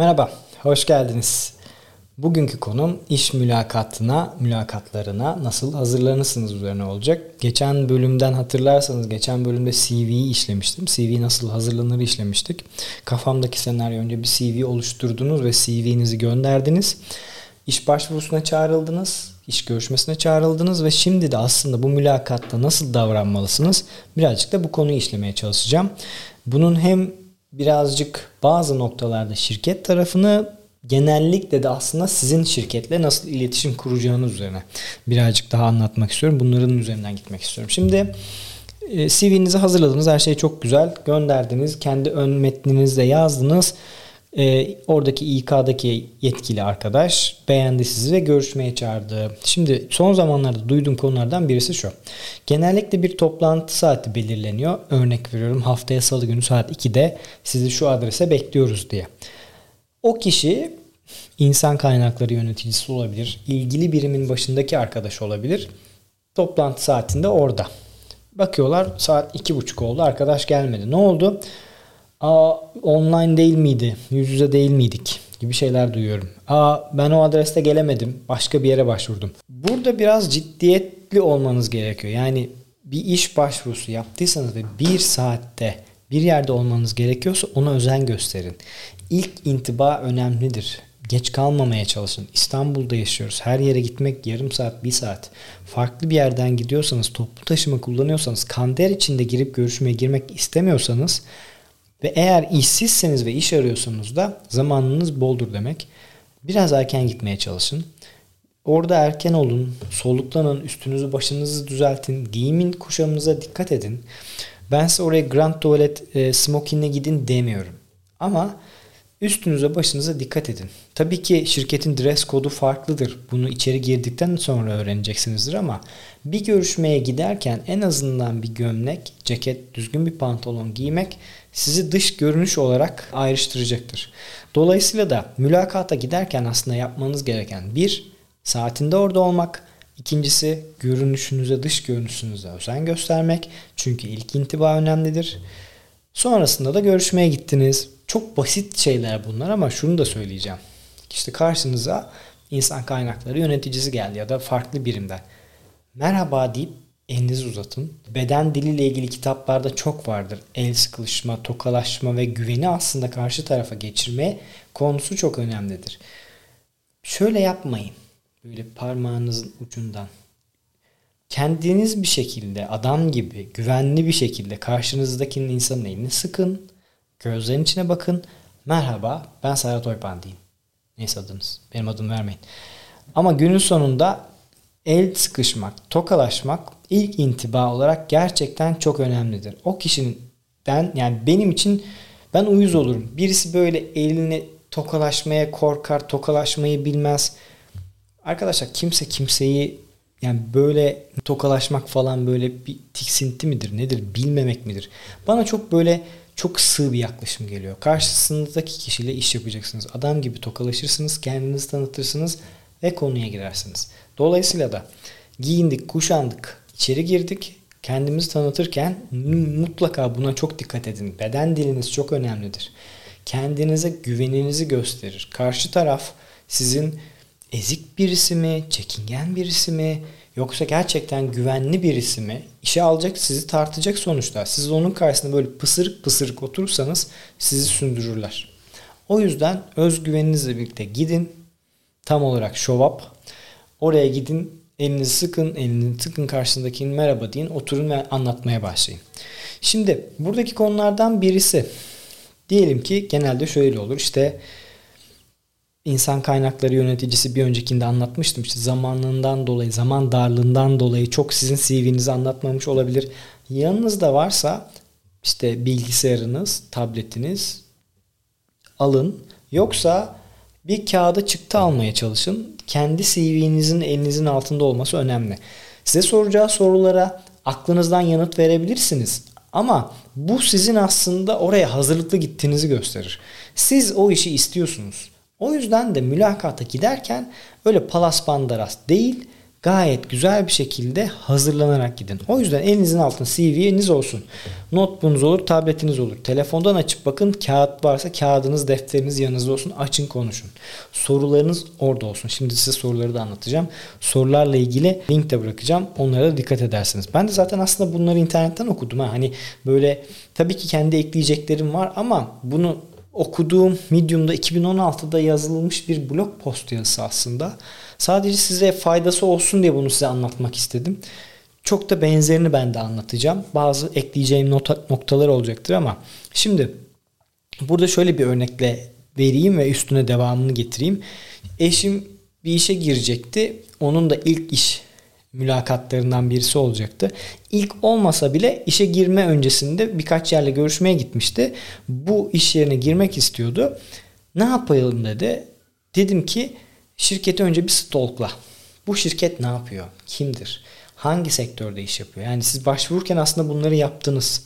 Merhaba, hoş geldiniz. Bugünkü konum iş mülakatına, mülakatlarına nasıl hazırlanırsınız üzerine olacak. Geçen bölümden hatırlarsanız geçen bölümde CV'yi işlemiştim. CV nasıl hazırlanır işlemiştik. Kafamdaki senaryo önce bir CV oluşturdunuz ve CV'nizi gönderdiniz. İş başvurusuna çağrıldınız, iş görüşmesine çağrıldınız ve şimdi de aslında bu mülakatta nasıl davranmalısınız birazcık da bu konuyu işlemeye çalışacağım. Bunun hem birazcık bazı noktalarda şirket tarafını genellikle de aslında sizin şirketle nasıl iletişim kuracağınız üzerine birazcık daha anlatmak istiyorum. Bunların üzerinden gitmek istiyorum. Şimdi e, CV'nizi hazırladınız. Her şey çok güzel. Gönderdiniz. Kendi ön metninizde yazdınız. E, oradaki İK'daki yetkili arkadaş beğendi sizi ve görüşmeye çağırdı. Şimdi son zamanlarda duyduğum konulardan birisi şu. Genellikle bir toplantı saati belirleniyor. Örnek veriyorum haftaya salı günü saat 2'de sizi şu adrese bekliyoruz diye. O kişi insan kaynakları yöneticisi olabilir, ilgili birimin başındaki arkadaş olabilir. Toplantı saatinde orada. Bakıyorlar saat iki buçuk oldu arkadaş gelmedi. Ne oldu? Aa online değil miydi? Yüz yüze değil miydik? Gibi şeyler duyuyorum. Aa ben o adreste gelemedim. Başka bir yere başvurdum. Burada biraz ciddiyetli olmanız gerekiyor. Yani bir iş başvurusu yaptıysanız ve bir saatte bir yerde olmanız gerekiyorsa ona özen gösterin. İlk intiba önemlidir. Geç kalmamaya çalışın. İstanbul'da yaşıyoruz. Her yere gitmek yarım saat, bir saat. Farklı bir yerden gidiyorsanız, toplu taşıma kullanıyorsanız, kanter içinde girip görüşmeye girmek istemiyorsanız ve eğer işsizseniz ve iş arıyorsanız da zamanınız boldur demek. Biraz erken gitmeye çalışın. Orada erken olun, soluklanın, üstünüzü başınızı düzeltin, giyimin kuşamınıza dikkat edin. Ben size oraya Grand Tuvalet e, smokinle gidin demiyorum. Ama üstünüze başınıza dikkat edin. Tabii ki şirketin dress kodu farklıdır. Bunu içeri girdikten sonra öğreneceksinizdir ama bir görüşmeye giderken en azından bir gömlek, ceket, düzgün bir pantolon giymek sizi dış görünüş olarak ayrıştıracaktır. Dolayısıyla da mülakata giderken aslında yapmanız gereken bir, saatinde orada olmak, İkincisi görünüşünüze, dış görünüşünüze özen göstermek. Çünkü ilk intiba önemlidir. Sonrasında da görüşmeye gittiniz. Çok basit şeyler bunlar ama şunu da söyleyeceğim. İşte karşınıza insan kaynakları yöneticisi geldi ya da farklı birimden. Merhaba deyip elinizi uzatın. Beden diliyle ilgili kitaplarda çok vardır. El sıkılışma, tokalaşma ve güveni aslında karşı tarafa geçirme konusu çok önemlidir. Şöyle yapmayın. Böyle parmağınızın ucundan kendiniz bir şekilde adam gibi güvenli bir şekilde karşınızdakinin insanın elini sıkın. Gözlerin içine bakın. Merhaba ben Serhat Oypan deyin. Neyse adınız. Benim adımı vermeyin. Ama günün sonunda el sıkışmak, tokalaşmak ilk intiba olarak gerçekten çok önemlidir. O kişiden yani benim için ben uyuz olurum. Birisi böyle elini tokalaşmaya korkar, tokalaşmayı bilmez. Arkadaşlar kimse kimseyi yani böyle tokalaşmak falan böyle bir tiksinti midir nedir bilmemek midir? Bana çok böyle çok sığ bir yaklaşım geliyor. Karşısındaki kişiyle iş yapacaksınız. Adam gibi tokalaşırsınız, kendinizi tanıtırsınız ve konuya girersiniz. Dolayısıyla da giyindik, kuşandık, içeri girdik. Kendimizi tanıtırken mutlaka buna çok dikkat edin. Beden diliniz çok önemlidir. Kendinize güveninizi gösterir. Karşı taraf sizin ezik birisi mi, çekingen birisi mi, yoksa gerçekten güvenli birisi mi? İşe alacak, sizi tartacak sonuçta. Siz onun karşısında böyle pısırık pısırık oturursanız sizi sündürürler. O yüzden özgüveninizle birlikte gidin. Tam olarak up. Oraya gidin, elinizi sıkın, elini sıkın karşısındakinin merhaba deyin, oturun ve anlatmaya başlayın. Şimdi buradaki konulardan birisi diyelim ki genelde şöyle olur. İşte insan kaynakları yöneticisi bir öncekinde anlatmıştım. İşte zamanından dolayı, zaman darlığından dolayı çok sizin CV'nizi anlatmamış olabilir. Yanınızda varsa işte bilgisayarınız, tabletiniz alın. Yoksa bir kağıda çıktı almaya çalışın. Kendi CV'nizin elinizin altında olması önemli. Size soracağı sorulara aklınızdan yanıt verebilirsiniz. Ama bu sizin aslında oraya hazırlıklı gittiğinizi gösterir. Siz o işi istiyorsunuz. O yüzden de mülakata giderken öyle palas pandaras değil gayet güzel bir şekilde hazırlanarak gidin. O yüzden elinizin altında CV'niz olsun. Notebook'unuz olur, tabletiniz olur. Telefondan açıp bakın kağıt varsa kağıdınız, defteriniz yanınızda olsun. Açın konuşun. Sorularınız orada olsun. Şimdi size soruları da anlatacağım. Sorularla ilgili link de bırakacağım. Onlara da dikkat edersiniz. Ben de zaten aslında bunları internetten okudum. Ha. Hani böyle tabii ki kendi ekleyeceklerim var ama bunu okuduğum Medium'da 2016'da yazılmış bir blog post yazısı aslında. Sadece size faydası olsun diye bunu size anlatmak istedim. Çok da benzerini ben de anlatacağım. Bazı ekleyeceğim nota, noktalar olacaktır ama şimdi burada şöyle bir örnekle vereyim ve üstüne devamını getireyim. Eşim bir işe girecekti. Onun da ilk iş mülakatlarından birisi olacaktı. İlk olmasa bile işe girme öncesinde birkaç yerle görüşmeye gitmişti. Bu iş yerine girmek istiyordu. Ne yapalım dedi. Dedim ki şirketi önce bir stalkla. Bu şirket ne yapıyor? Kimdir? Hangi sektörde iş yapıyor? Yani siz başvururken aslında bunları yaptınız.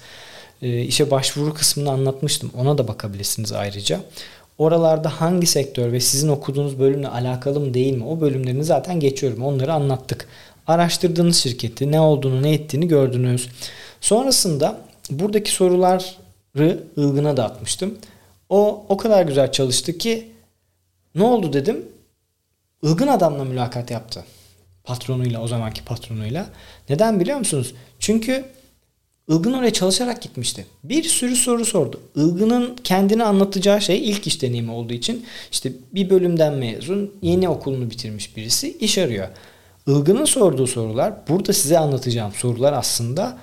E, işe başvuru kısmını anlatmıştım. Ona da bakabilirsiniz ayrıca. Oralarda hangi sektör ve sizin okuduğunuz bölümle alakalı mı değil mi? O bölümlerini zaten geçiyorum. Onları anlattık. Araştırdığınız şirketi ne olduğunu ne ettiğini gördünüz. Sonrasında buradaki soruları ılgına dağıtmıştım. O o kadar güzel çalıştı ki ne oldu dedim. Ilgın adamla mülakat yaptı. Patronuyla o zamanki patronuyla. Neden biliyor musunuz? Çünkü Ilgın oraya çalışarak gitmişti. Bir sürü soru sordu. Ilgın'ın kendini anlatacağı şey ilk iş deneyimi olduğu için işte bir bölümden mezun, yeni okulunu bitirmiş birisi iş arıyor. Ilgın'ın sorduğu sorular burada size anlatacağım sorular aslında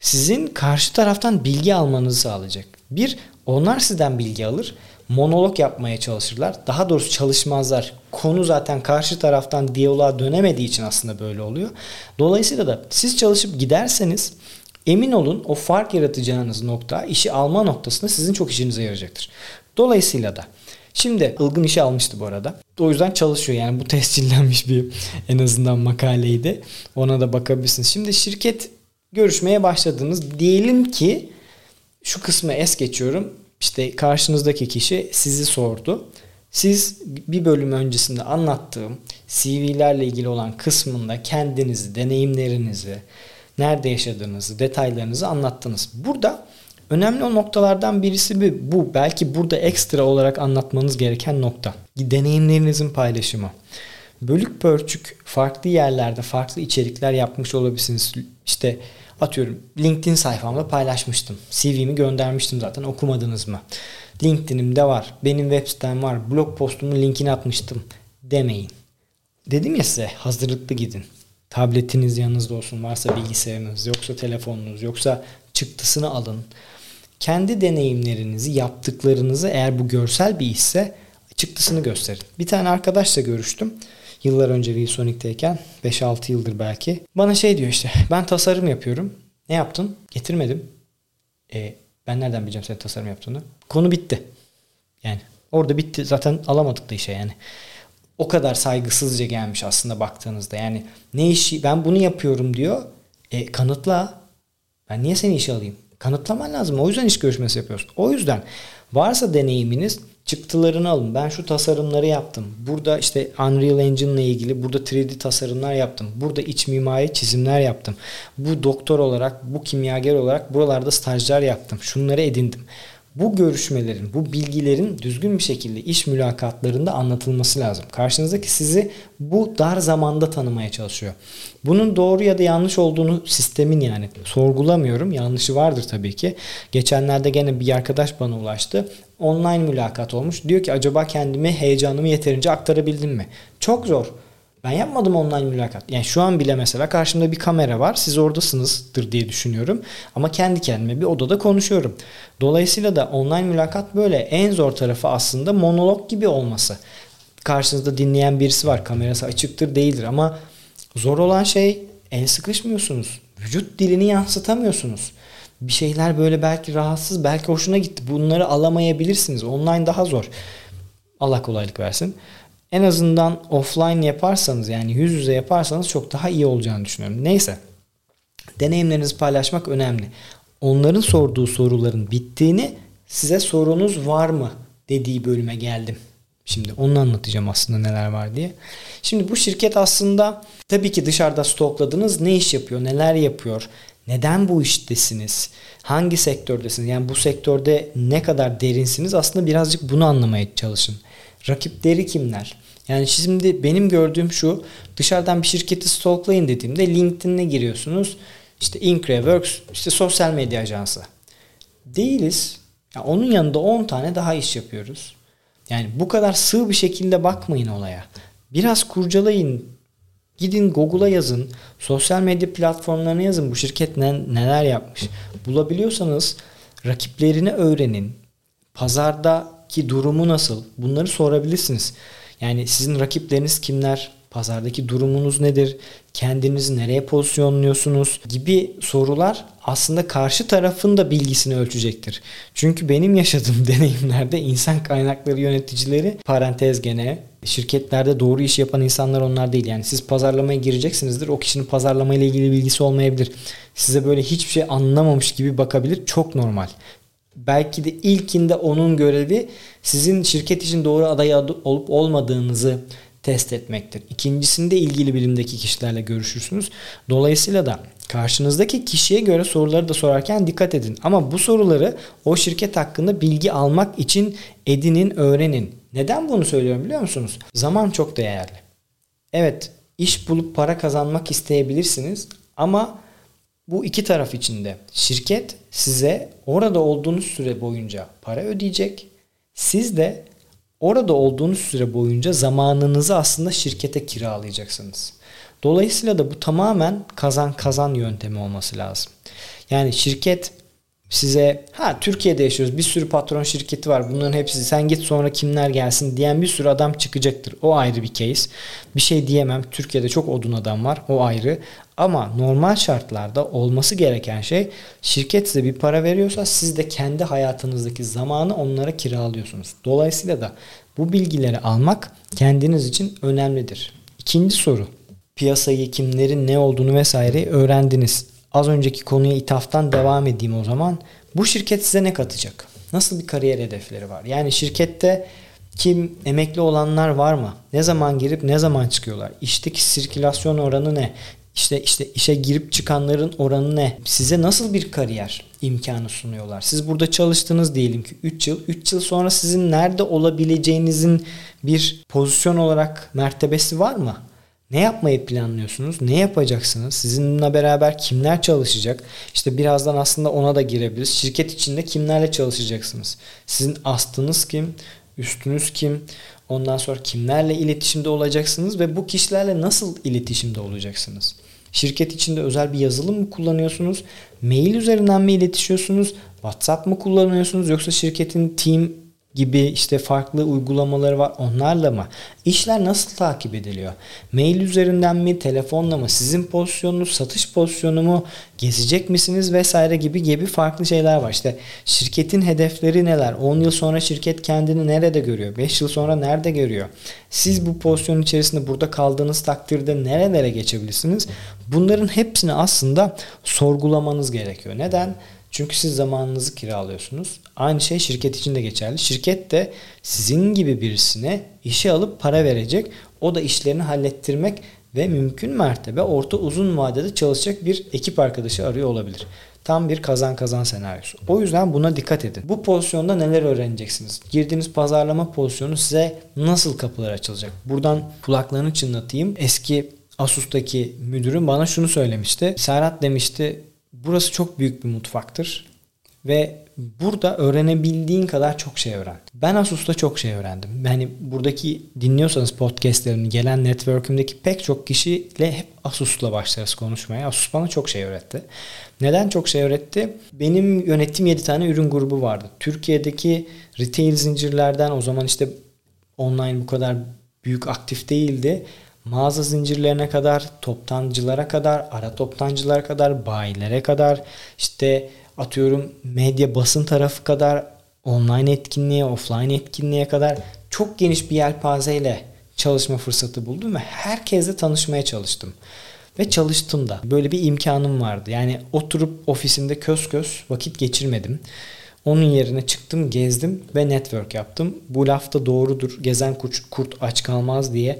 sizin karşı taraftan bilgi almanızı sağlayacak. Bir, onlar sizden bilgi alır. Monolog yapmaya çalışırlar. Daha doğrusu çalışmazlar. Konu zaten karşı taraftan diyaloğa dönemediği için aslında böyle oluyor. Dolayısıyla da siz çalışıp giderseniz emin olun o fark yaratacağınız nokta işi alma noktasında sizin çok işinize yarayacaktır. Dolayısıyla da Şimdi ılgın işe almıştı bu arada. O yüzden çalışıyor yani bu tescillenmiş bir en azından makaleydi. Ona da bakabilirsiniz. Şimdi şirket görüşmeye başladınız. Diyelim ki şu kısmı es geçiyorum. İşte karşınızdaki kişi sizi sordu. Siz bir bölüm öncesinde anlattığım CV'lerle ilgili olan kısmında kendinizi, deneyimlerinizi, nerede yaşadığınızı, detaylarınızı anlattınız. Burada önemli o noktalardan birisi bu. Belki burada ekstra olarak anlatmanız gereken nokta. Deneyimlerinizin paylaşımı. Bölük pörçük farklı yerlerde farklı içerikler yapmış olabilirsiniz. İşte atıyorum LinkedIn sayfamda paylaşmıştım. CV'mi göndermiştim zaten okumadınız mı? LinkedIn'imde var. Benim web sitem var. Blog postumun linkini atmıştım demeyin. Dedim ya size hazırlıklı gidin. Tabletiniz yanınızda olsun. Varsa bilgisayarınız, yoksa telefonunuz, yoksa çıktısını alın. Kendi deneyimlerinizi, yaptıklarınızı eğer bu görsel bir işse çıktısını gösterin. Bir tane arkadaşla görüştüm. Yıllar önce ViewSonic'teyken 5-6 yıldır belki. Bana şey diyor işte ben tasarım yapıyorum. Ne yaptın? Getirmedim. E, ben nereden bileceğim senin tasarım yaptığını? Konu bitti. Yani orada bitti. Zaten alamadık da işe yani. O kadar saygısızca gelmiş aslında baktığınızda. Yani ne işi ben bunu yapıyorum diyor. E, kanıtla. Ben niye seni işe alayım? Kanıtlaman lazım. O yüzden iş görüşmesi yapıyorsun. O yüzden varsa deneyiminiz çıktılarını alın. Ben şu tasarımları yaptım. Burada işte Unreal Engine ile ilgili burada 3D tasarımlar yaptım. Burada iç mimari çizimler yaptım. Bu doktor olarak, bu kimyager olarak buralarda stajlar yaptım. Şunları edindim bu görüşmelerin, bu bilgilerin düzgün bir şekilde iş mülakatlarında anlatılması lazım. Karşınızdaki sizi bu dar zamanda tanımaya çalışıyor. Bunun doğru ya da yanlış olduğunu sistemin yani sorgulamıyorum. Yanlışı vardır tabii ki. Geçenlerde gene bir arkadaş bana ulaştı. Online mülakat olmuş. Diyor ki acaba kendimi heyecanımı yeterince aktarabildim mi? Çok zor. Ben yapmadım online mülakat. Yani şu an bile mesela karşımda bir kamera var. Siz oradasınızdır diye düşünüyorum. Ama kendi kendime bir odada konuşuyorum. Dolayısıyla da online mülakat böyle. En zor tarafı aslında monolog gibi olması. Karşınızda dinleyen birisi var. Kamerası açıktır değildir ama zor olan şey el sıkışmıyorsunuz. Vücut dilini yansıtamıyorsunuz. Bir şeyler böyle belki rahatsız, belki hoşuna gitti. Bunları alamayabilirsiniz. Online daha zor. Allah kolaylık versin en azından offline yaparsanız yani yüz yüze yaparsanız çok daha iyi olacağını düşünüyorum. Neyse. Deneyimlerinizi paylaşmak önemli. Onların sorduğu soruların bittiğini size sorunuz var mı dediği bölüme geldim. Şimdi onu anlatacağım aslında neler var diye. Şimdi bu şirket aslında tabii ki dışarıda stokladınız ne iş yapıyor, neler yapıyor, Neden bu iştesiniz? Hangi sektördesiniz? Yani bu sektörde ne kadar derinsiniz? Aslında birazcık bunu anlamaya çalışın. Rakipleri kimler? Yani şimdi benim gördüğüm şu dışarıdan bir şirketi stalklayın dediğimde LinkedIn'e giriyorsunuz. İşte Increworks işte sosyal medya ajansı. Değiliz. Yani onun yanında 10 tane daha iş yapıyoruz. Yani bu kadar sığ bir şekilde bakmayın olaya. Biraz kurcalayın. Gidin Google'a yazın. Sosyal medya platformlarına yazın. Bu şirket ne, neler yapmış. Bulabiliyorsanız rakiplerini öğrenin. Pazardaki durumu nasıl? Bunları sorabilirsiniz. Yani sizin rakipleriniz kimler? Pazardaki durumunuz nedir? Kendinizi nereye pozisyonluyorsunuz? Gibi sorular aslında karşı tarafın da bilgisini ölçecektir. Çünkü benim yaşadığım deneyimlerde insan kaynakları yöneticileri parantez gene şirketlerde doğru iş yapan insanlar onlar değil. Yani siz pazarlamaya gireceksinizdir. O kişinin pazarlama ile ilgili bilgisi olmayabilir. Size böyle hiçbir şey anlamamış gibi bakabilir. Çok normal belki de ilkinde onun görevi sizin şirket için doğru aday olup olmadığınızı test etmektir. İkincisinde ilgili bilimdeki kişilerle görüşürsünüz. Dolayısıyla da karşınızdaki kişiye göre soruları da sorarken dikkat edin. Ama bu soruları o şirket hakkında bilgi almak için edinin, öğrenin. Neden bunu söylüyorum biliyor musunuz? Zaman çok değerli. Evet, iş bulup para kazanmak isteyebilirsiniz ama bu iki taraf içinde şirket size orada olduğunuz süre boyunca para ödeyecek. Siz de orada olduğunuz süre boyunca zamanınızı aslında şirkete kiralayacaksınız. Dolayısıyla da bu tamamen kazan kazan yöntemi olması lazım. Yani şirket size ha Türkiye'de yaşıyoruz bir sürü patron şirketi var bunların hepsi sen git sonra kimler gelsin diyen bir sürü adam çıkacaktır. O ayrı bir case. Bir şey diyemem. Türkiye'de çok odun adam var. O ayrı. Ama normal şartlarda olması gereken şey şirket size bir para veriyorsa siz de kendi hayatınızdaki zamanı onlara kiralıyorsunuz. Dolayısıyla da bu bilgileri almak kendiniz için önemlidir. İkinci soru. Piyasayı, kimlerin ne olduğunu vesaire öğrendiniz. Az önceki konuya ithaftan devam edeyim o zaman. Bu şirket size ne katacak? Nasıl bir kariyer hedefleri var? Yani şirkette kim emekli olanlar var mı? Ne zaman girip ne zaman çıkıyorlar? İşteki sirkülasyon oranı ne? İşte işte işe girip çıkanların oranı ne? Size nasıl bir kariyer imkanı sunuyorlar? Siz burada çalıştınız diyelim ki 3 yıl. 3 yıl sonra sizin nerede olabileceğinizin bir pozisyon olarak mertebesi var mı? Ne yapmayı planlıyorsunuz? Ne yapacaksınız? Sizinle beraber kimler çalışacak? İşte birazdan aslında ona da girebiliriz. Şirket içinde kimlerle çalışacaksınız? Sizin astınız kim? Üstünüz kim? Ondan sonra kimlerle iletişimde olacaksınız ve bu kişilerle nasıl iletişimde olacaksınız? Şirket içinde özel bir yazılım mı kullanıyorsunuz? Mail üzerinden mi iletişiyorsunuz? WhatsApp mı kullanıyorsunuz? Yoksa şirketin team gibi işte farklı uygulamaları var. Onlarla mı? İşler nasıl takip ediliyor? Mail üzerinden mi? Telefonla mı? Sizin pozisyonunuz, satış pozisyonu mu? Gezecek misiniz? Vesaire gibi gibi farklı şeyler var. İşte şirketin hedefleri neler? 10 yıl sonra şirket kendini nerede görüyor? 5 yıl sonra nerede görüyor? Siz bu pozisyonun içerisinde burada kaldığınız takdirde nerelere geçebilirsiniz? Bunların hepsini aslında sorgulamanız gerekiyor. Neden? Çünkü siz zamanınızı kiralıyorsunuz. Aynı şey şirket için de geçerli. Şirket de sizin gibi birisine işe alıp para verecek. O da işlerini hallettirmek ve mümkün mertebe orta uzun vadede çalışacak bir ekip arkadaşı arıyor olabilir. Tam bir kazan kazan senaryosu. O yüzden buna dikkat edin. Bu pozisyonda neler öğreneceksiniz? Girdiğiniz pazarlama pozisyonu size nasıl kapılar açılacak? Buradan kulaklarını çınlatayım. Eski Asus'taki müdürüm bana şunu söylemişti. Serhat demişti burası çok büyük bir mutfaktır. Ve burada öğrenebildiğin kadar çok şey öğren. Ben Asus'ta çok şey öğrendim. Yani buradaki dinliyorsanız podcastlerimi gelen network'ümdeki pek çok kişiyle hep Asus'la başlarız konuşmaya. Asus bana çok şey öğretti. Neden çok şey öğretti? Benim yönettiğim 7 tane ürün grubu vardı. Türkiye'deki retail zincirlerden o zaman işte online bu kadar büyük aktif değildi mağaza zincirlerine kadar, toptancılara kadar, ara toptancılara kadar, bayilere kadar, işte atıyorum medya basın tarafı kadar, online etkinliğe, offline etkinliğe kadar çok geniş bir yelpazeyle çalışma fırsatı buldum ve herkesle tanışmaya çalıştım. Ve çalıştım da. Böyle bir imkanım vardı. Yani oturup ofisimde köz köz vakit geçirmedim. Onun yerine çıktım, gezdim ve network yaptım. Bu laf da doğrudur. Gezen kurt, kurt aç kalmaz diye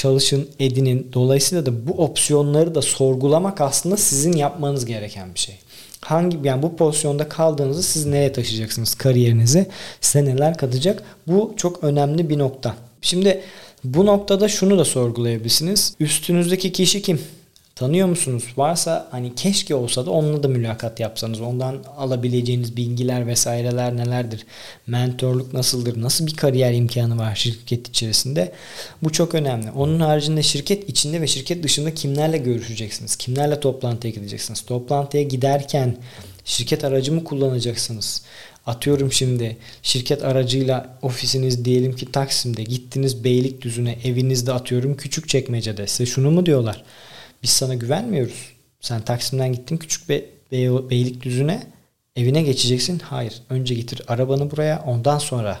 çalışın, edinin. Dolayısıyla da bu opsiyonları da sorgulamak aslında sizin yapmanız gereken bir şey. Hangi yani bu pozisyonda kaldığınızı siz nereye taşıyacaksınız kariyerinizi? Size neler katacak? Bu çok önemli bir nokta. Şimdi bu noktada şunu da sorgulayabilirsiniz. Üstünüzdeki kişi kim? Tanıyor musunuz? Varsa hani keşke olsa da onunla da mülakat yapsanız. Ondan alabileceğiniz bilgiler vesaireler nelerdir? Mentorluk nasıldır? Nasıl bir kariyer imkanı var şirket içerisinde? Bu çok önemli. Onun haricinde şirket içinde ve şirket dışında kimlerle görüşeceksiniz? Kimlerle toplantıya gideceksiniz? Toplantıya giderken şirket aracı mı kullanacaksınız? Atıyorum şimdi şirket aracıyla ofisiniz diyelim ki Taksim'de gittiniz Beylikdüzü'ne evinizde atıyorum küçük çekmecede size şunu mu diyorlar? Biz sana güvenmiyoruz. Sen Taksim'den gittin küçük be Bey Beylikdüzü'ne evine geçeceksin. Hayır. Önce getir arabanı buraya ondan sonra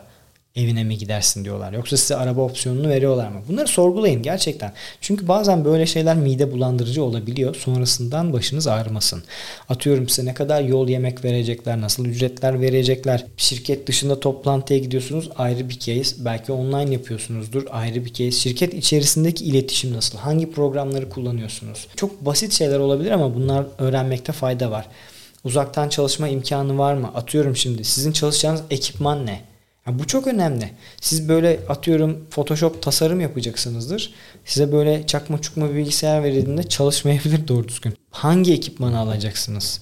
evine mi gidersin diyorlar. Yoksa size araba opsiyonunu veriyorlar mı? Bunları sorgulayın gerçekten. Çünkü bazen böyle şeyler mide bulandırıcı olabiliyor. Sonrasından başınız ağrımasın. Atıyorum size ne kadar yol yemek verecekler, nasıl ücretler verecekler. Şirket dışında toplantıya gidiyorsunuz ayrı bir case. Belki online yapıyorsunuzdur ayrı bir case. Şirket içerisindeki iletişim nasıl? Hangi programları kullanıyorsunuz? Çok basit şeyler olabilir ama bunlar öğrenmekte fayda var. Uzaktan çalışma imkanı var mı? Atıyorum şimdi sizin çalışacağınız ekipman ne? Yani bu çok önemli. Siz böyle atıyorum Photoshop tasarım yapacaksınızdır. Size böyle çakma çukma bir bilgisayar verildiğinde çalışmayabilir doğru düzgün. Hangi ekipmanı alacaksınız?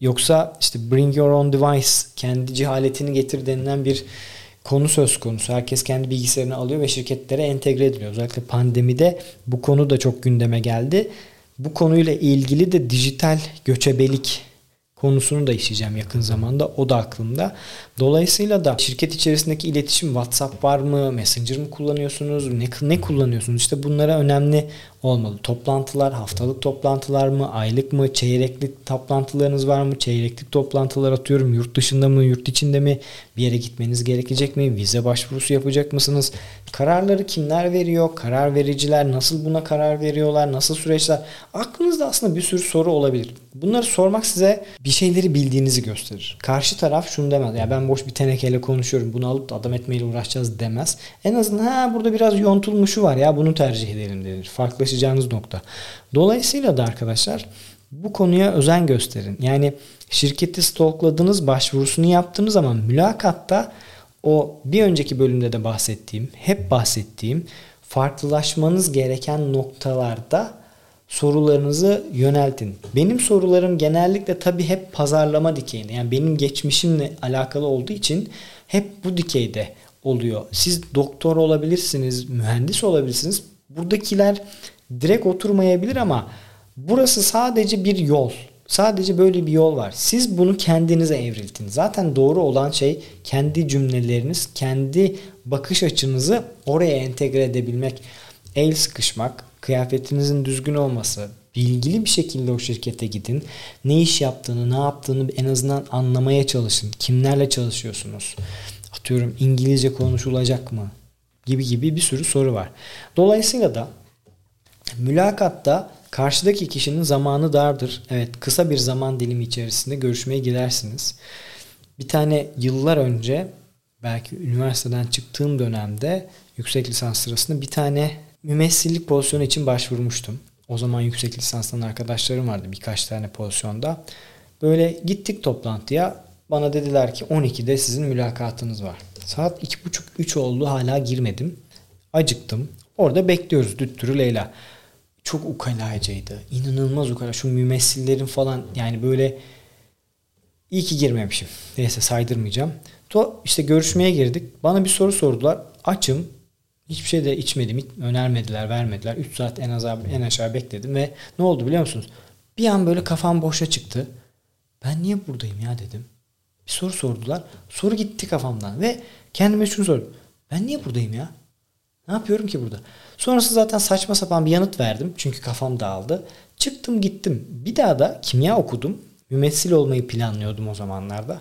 Yoksa işte bring your own device, kendi cehaletini getir denilen bir konu söz konusu. Herkes kendi bilgisayarını alıyor ve şirketlere entegre ediliyor. Özellikle pandemide bu konu da çok gündeme geldi. Bu konuyla ilgili de dijital göçebelik konusunu da işleyeceğim yakın zamanda. O da aklımda. Dolayısıyla da şirket içerisindeki iletişim WhatsApp var mı? Messenger mı kullanıyorsunuz? Ne, ne kullanıyorsunuz? İşte bunlara önemli olmalı. Toplantılar, haftalık toplantılar mı? Aylık mı? Çeyreklik toplantılarınız var mı? Çeyreklik toplantılar atıyorum. Yurt dışında mı? Yurt içinde mi? Bir yere gitmeniz gerekecek mi? Vize başvurusu yapacak mısınız? Kararları kimler veriyor? Karar vericiler nasıl buna karar veriyorlar? Nasıl süreçler? Aklınızda aslında bir sürü soru olabilir. Bunları sormak size bir şeyleri bildiğinizi gösterir. Karşı taraf şunu demez. Ya ben boş bir tenekeyle konuşuyorum. Bunu alıp da adam etmeyle uğraşacağız demez. En azından ha burada biraz yontulmuşu var ya bunu tercih edelim denir. Farklılaşacağınız nokta. Dolayısıyla da arkadaşlar bu konuya özen gösterin. Yani şirketi stalkladınız, başvurusunu yaptığınız zaman mülakatta o bir önceki bölümde de bahsettiğim, hep bahsettiğim farklılaşmanız gereken noktalarda sorularınızı yöneltin. Benim sorularım genellikle tabii hep pazarlama dikeyinde. Yani benim geçmişimle alakalı olduğu için hep bu dikeyde oluyor. Siz doktor olabilirsiniz, mühendis olabilirsiniz. Buradakiler direkt oturmayabilir ama burası sadece bir yol. Sadece böyle bir yol var. Siz bunu kendinize evriltin. Zaten doğru olan şey kendi cümleleriniz, kendi bakış açınızı oraya entegre edebilmek. El sıkışmak, kıyafetinizin düzgün olması, bilgili bir şekilde o şirkete gidin. Ne iş yaptığını, ne yaptığını en azından anlamaya çalışın. Kimlerle çalışıyorsunuz? Atıyorum İngilizce konuşulacak mı? Gibi gibi bir sürü soru var. Dolayısıyla da mülakatta karşıdaki kişinin zamanı dardır. Evet kısa bir zaman dilimi içerisinde görüşmeye gidersiniz. Bir tane yıllar önce belki üniversiteden çıktığım dönemde yüksek lisans sırasında bir tane mümessillik pozisyonu için başvurmuştum. O zaman yüksek lisanstan arkadaşlarım vardı birkaç tane pozisyonda. Böyle gittik toplantıya. Bana dediler ki 12'de sizin mülakatınız var. Saat 2.30-3 oldu hala girmedim. Acıktım. Orada bekliyoruz Düttürü Leyla. Çok ukalayıcıydı. İnanılmaz ukala. Şu mümessillerin falan yani böyle iyi ki girmemişim. Neyse saydırmayacağım. To işte görüşmeye girdik. Bana bir soru sordular. Açım. Hiçbir şey de içmedim. Önermediler, vermediler. 3 saat en az en aşağı bekledim ve ne oldu biliyor musunuz? Bir an böyle kafam boşa çıktı. Ben niye buradayım ya dedim. Bir soru sordular. Soru gitti kafamdan ve kendime şunu sordum. Ben niye buradayım ya? Ne yapıyorum ki burada? Sonrası zaten saçma sapan bir yanıt verdim. Çünkü kafam dağıldı. Çıktım gittim. Bir daha da kimya okudum. Mümessil olmayı planlıyordum o zamanlarda.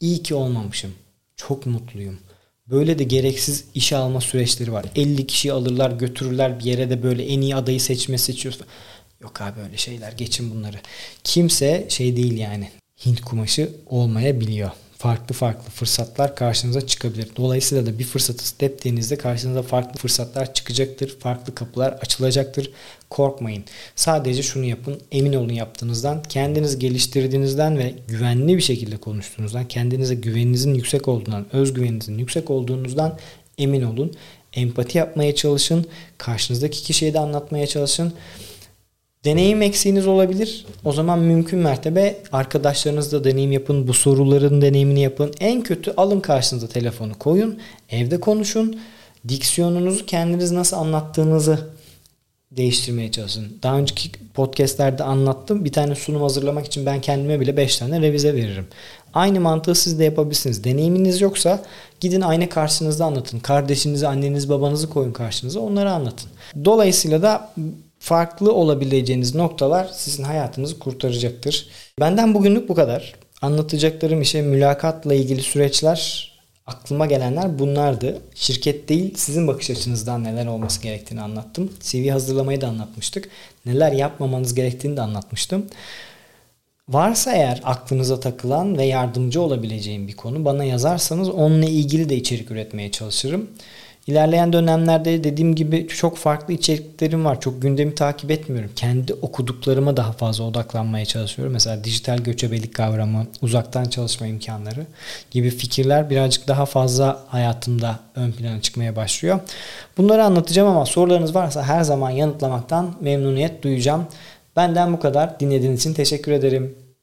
İyi ki olmamışım. Çok mutluyum. Böyle de gereksiz işe alma süreçleri var. 50 kişi alırlar götürürler bir yere de böyle en iyi adayı seçme seçiyorsun. Yok abi öyle şeyler geçin bunları. Kimse şey değil yani Hint kumaşı olmayabiliyor. Farklı farklı fırsatlar karşınıza çıkabilir. Dolayısıyla da bir fırsatı teptiğinizde karşınıza farklı fırsatlar çıkacaktır. Farklı kapılar açılacaktır. Korkmayın. Sadece şunu yapın. Emin olun yaptığınızdan. Kendinizi geliştirdiğinizden ve güvenli bir şekilde konuştuğunuzdan, kendinize güveninizin yüksek olduğundan, özgüveninizin yüksek olduğunuzdan emin olun. Empati yapmaya çalışın. Karşınızdaki kişiye de anlatmaya çalışın. Deneyim eksiğiniz olabilir. O zaman mümkün mertebe arkadaşlarınızla deneyim yapın. Bu soruların deneyimini yapın. En kötü alın karşınıza telefonu koyun. Evde konuşun. Diksiyonunuzu kendiniz nasıl anlattığınızı değiştirmeye çalışın. Daha önceki podcastlerde anlattım. Bir tane sunum hazırlamak için ben kendime bile 5 tane revize veririm. Aynı mantığı siz de yapabilirsiniz. Deneyiminiz yoksa gidin ayna karşınızda anlatın. Kardeşinizi, annenizi, babanızı koyun karşınıza onları anlatın. Dolayısıyla da farklı olabileceğiniz noktalar sizin hayatınızı kurtaracaktır. Benden bugünlük bu kadar. Anlatacaklarım işe mülakatla ilgili süreçler aklıma gelenler bunlardı. Şirket değil sizin bakış açınızdan neler olması gerektiğini anlattım. CV hazırlamayı da anlatmıştık. Neler yapmamanız gerektiğini de anlatmıştım. Varsa eğer aklınıza takılan ve yardımcı olabileceğim bir konu bana yazarsanız onunla ilgili de içerik üretmeye çalışırım. İlerleyen dönemlerde dediğim gibi çok farklı içeriklerim var. Çok gündemi takip etmiyorum. Kendi okuduklarıma daha fazla odaklanmaya çalışıyorum. Mesela dijital göçebelik kavramı, uzaktan çalışma imkanları gibi fikirler birazcık daha fazla hayatımda ön plana çıkmaya başlıyor. Bunları anlatacağım ama sorularınız varsa her zaman yanıtlamaktan memnuniyet duyacağım. Benden bu kadar. Dinlediğiniz için teşekkür ederim.